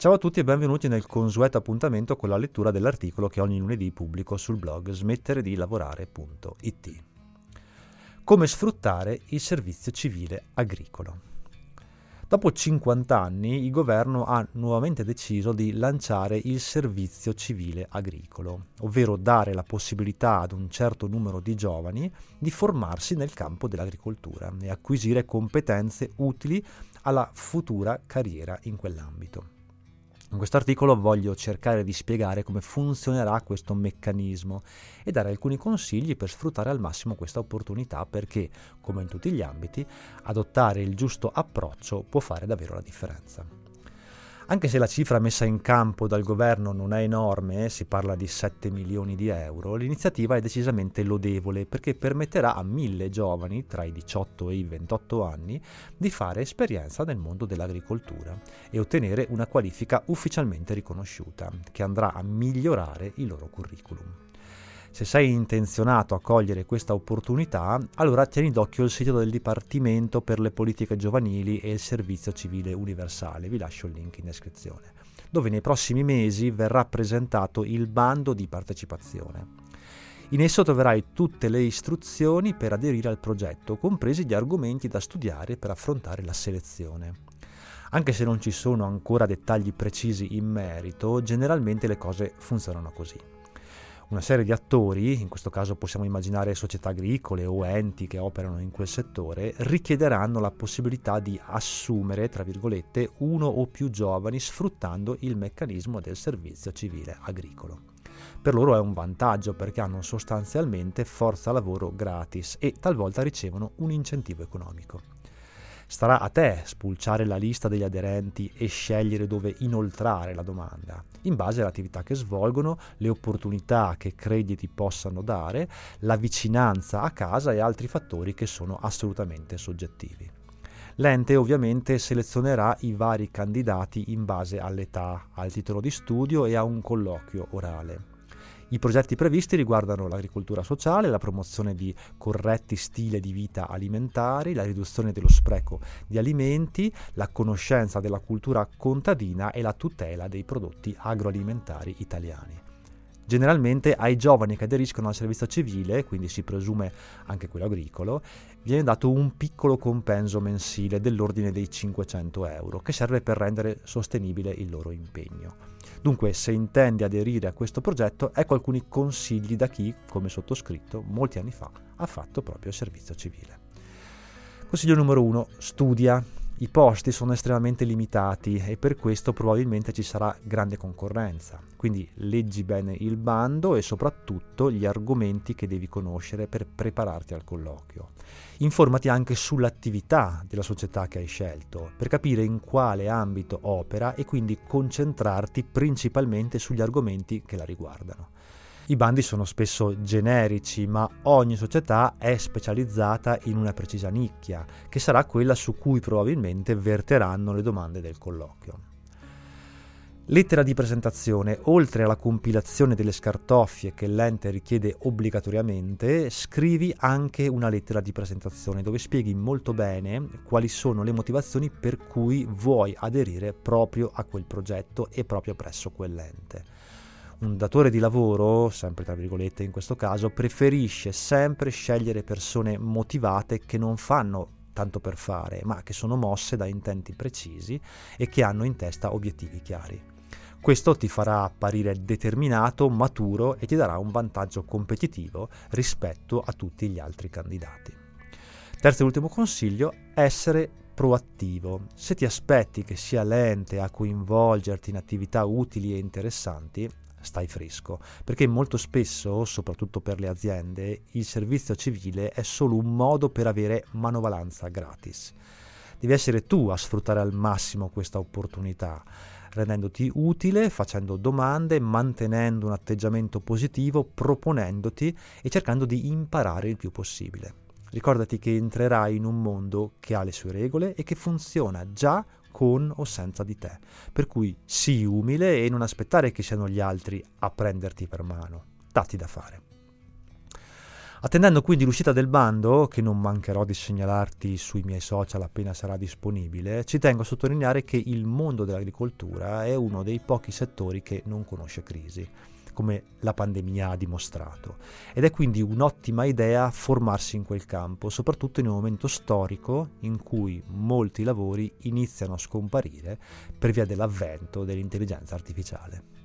Ciao a tutti e benvenuti nel consueto appuntamento con la lettura dell'articolo che ogni lunedì pubblico sul blog smettere di lavorare.it. Come sfruttare il servizio civile agricolo. Dopo 50 anni il governo ha nuovamente deciso di lanciare il servizio civile agricolo, ovvero dare la possibilità ad un certo numero di giovani di formarsi nel campo dell'agricoltura e acquisire competenze utili alla futura carriera in quell'ambito. In questo articolo voglio cercare di spiegare come funzionerà questo meccanismo e dare alcuni consigli per sfruttare al massimo questa opportunità perché, come in tutti gli ambiti, adottare il giusto approccio può fare davvero la differenza. Anche se la cifra messa in campo dal governo non è enorme, si parla di 7 milioni di euro, l'iniziativa è decisamente lodevole perché permetterà a mille giovani tra i 18 e i 28 anni di fare esperienza nel mondo dell'agricoltura e ottenere una qualifica ufficialmente riconosciuta che andrà a migliorare il loro curriculum. Se sei intenzionato a cogliere questa opportunità, allora tieni d'occhio il sito del Dipartimento per le politiche giovanili e il Servizio civile universale, vi lascio il link in descrizione, dove nei prossimi mesi verrà presentato il bando di partecipazione. In esso troverai tutte le istruzioni per aderire al progetto, compresi gli argomenti da studiare per affrontare la selezione. Anche se non ci sono ancora dettagli precisi in merito, generalmente le cose funzionano così una serie di attori, in questo caso possiamo immaginare società agricole o enti che operano in quel settore, richiederanno la possibilità di assumere, tra virgolette, uno o più giovani sfruttando il meccanismo del servizio civile agricolo. Per loro è un vantaggio perché hanno sostanzialmente forza lavoro gratis e talvolta ricevono un incentivo economico. Starà a te spulciare la lista degli aderenti e scegliere dove inoltrare la domanda, in base all'attività che svolgono, le opportunità che credi ti possano dare, la vicinanza a casa e altri fattori che sono assolutamente soggettivi. L'ente ovviamente selezionerà i vari candidati in base all'età, al titolo di studio e a un colloquio orale. I progetti previsti riguardano l'agricoltura sociale, la promozione di corretti stili di vita alimentari, la riduzione dello spreco di alimenti, la conoscenza della cultura contadina e la tutela dei prodotti agroalimentari italiani. Generalmente ai giovani che aderiscono al servizio civile, quindi si presume anche quello agricolo, viene dato un piccolo compenso mensile dell'ordine dei 500 euro, che serve per rendere sostenibile il loro impegno. Dunque, se intendi aderire a questo progetto, ecco alcuni consigli da chi, come sottoscritto, molti anni fa ha fatto proprio il servizio civile. Consiglio numero uno, studia. I posti sono estremamente limitati e per questo probabilmente ci sarà grande concorrenza. Quindi leggi bene il bando e soprattutto gli argomenti che devi conoscere per prepararti al colloquio. Informati anche sull'attività della società che hai scelto per capire in quale ambito opera e quindi concentrarti principalmente sugli argomenti che la riguardano. I bandi sono spesso generici, ma ogni società è specializzata in una precisa nicchia, che sarà quella su cui probabilmente verteranno le domande del colloquio. Lettera di presentazione. Oltre alla compilazione delle scartoffie che l'ente richiede obbligatoriamente, scrivi anche una lettera di presentazione dove spieghi molto bene quali sono le motivazioni per cui vuoi aderire proprio a quel progetto e proprio presso quell'ente un datore di lavoro, sempre tra virgolette in questo caso, preferisce sempre scegliere persone motivate che non fanno tanto per fare, ma che sono mosse da intenti precisi e che hanno in testa obiettivi chiari. Questo ti farà apparire determinato, maturo e ti darà un vantaggio competitivo rispetto a tutti gli altri candidati. Terzo e ultimo consiglio, essere proattivo. Se ti aspetti che sia l'ente a coinvolgerti in attività utili e interessanti, stai fresco, perché molto spesso, soprattutto per le aziende, il servizio civile è solo un modo per avere manovalanza gratis. Devi essere tu a sfruttare al massimo questa opportunità, rendendoti utile, facendo domande, mantenendo un atteggiamento positivo, proponendoti e cercando di imparare il più possibile. Ricordati che entrerai in un mondo che ha le sue regole e che funziona già con o senza di te. Per cui sii umile e non aspettare che siano gli altri a prenderti per mano. Datti da fare. Attendendo quindi l'uscita del bando, che non mancherò di segnalarti sui miei social appena sarà disponibile, ci tengo a sottolineare che il mondo dell'agricoltura è uno dei pochi settori che non conosce crisi come la pandemia ha dimostrato. Ed è quindi un'ottima idea formarsi in quel campo, soprattutto in un momento storico in cui molti lavori iniziano a scomparire per via dell'avvento dell'intelligenza artificiale.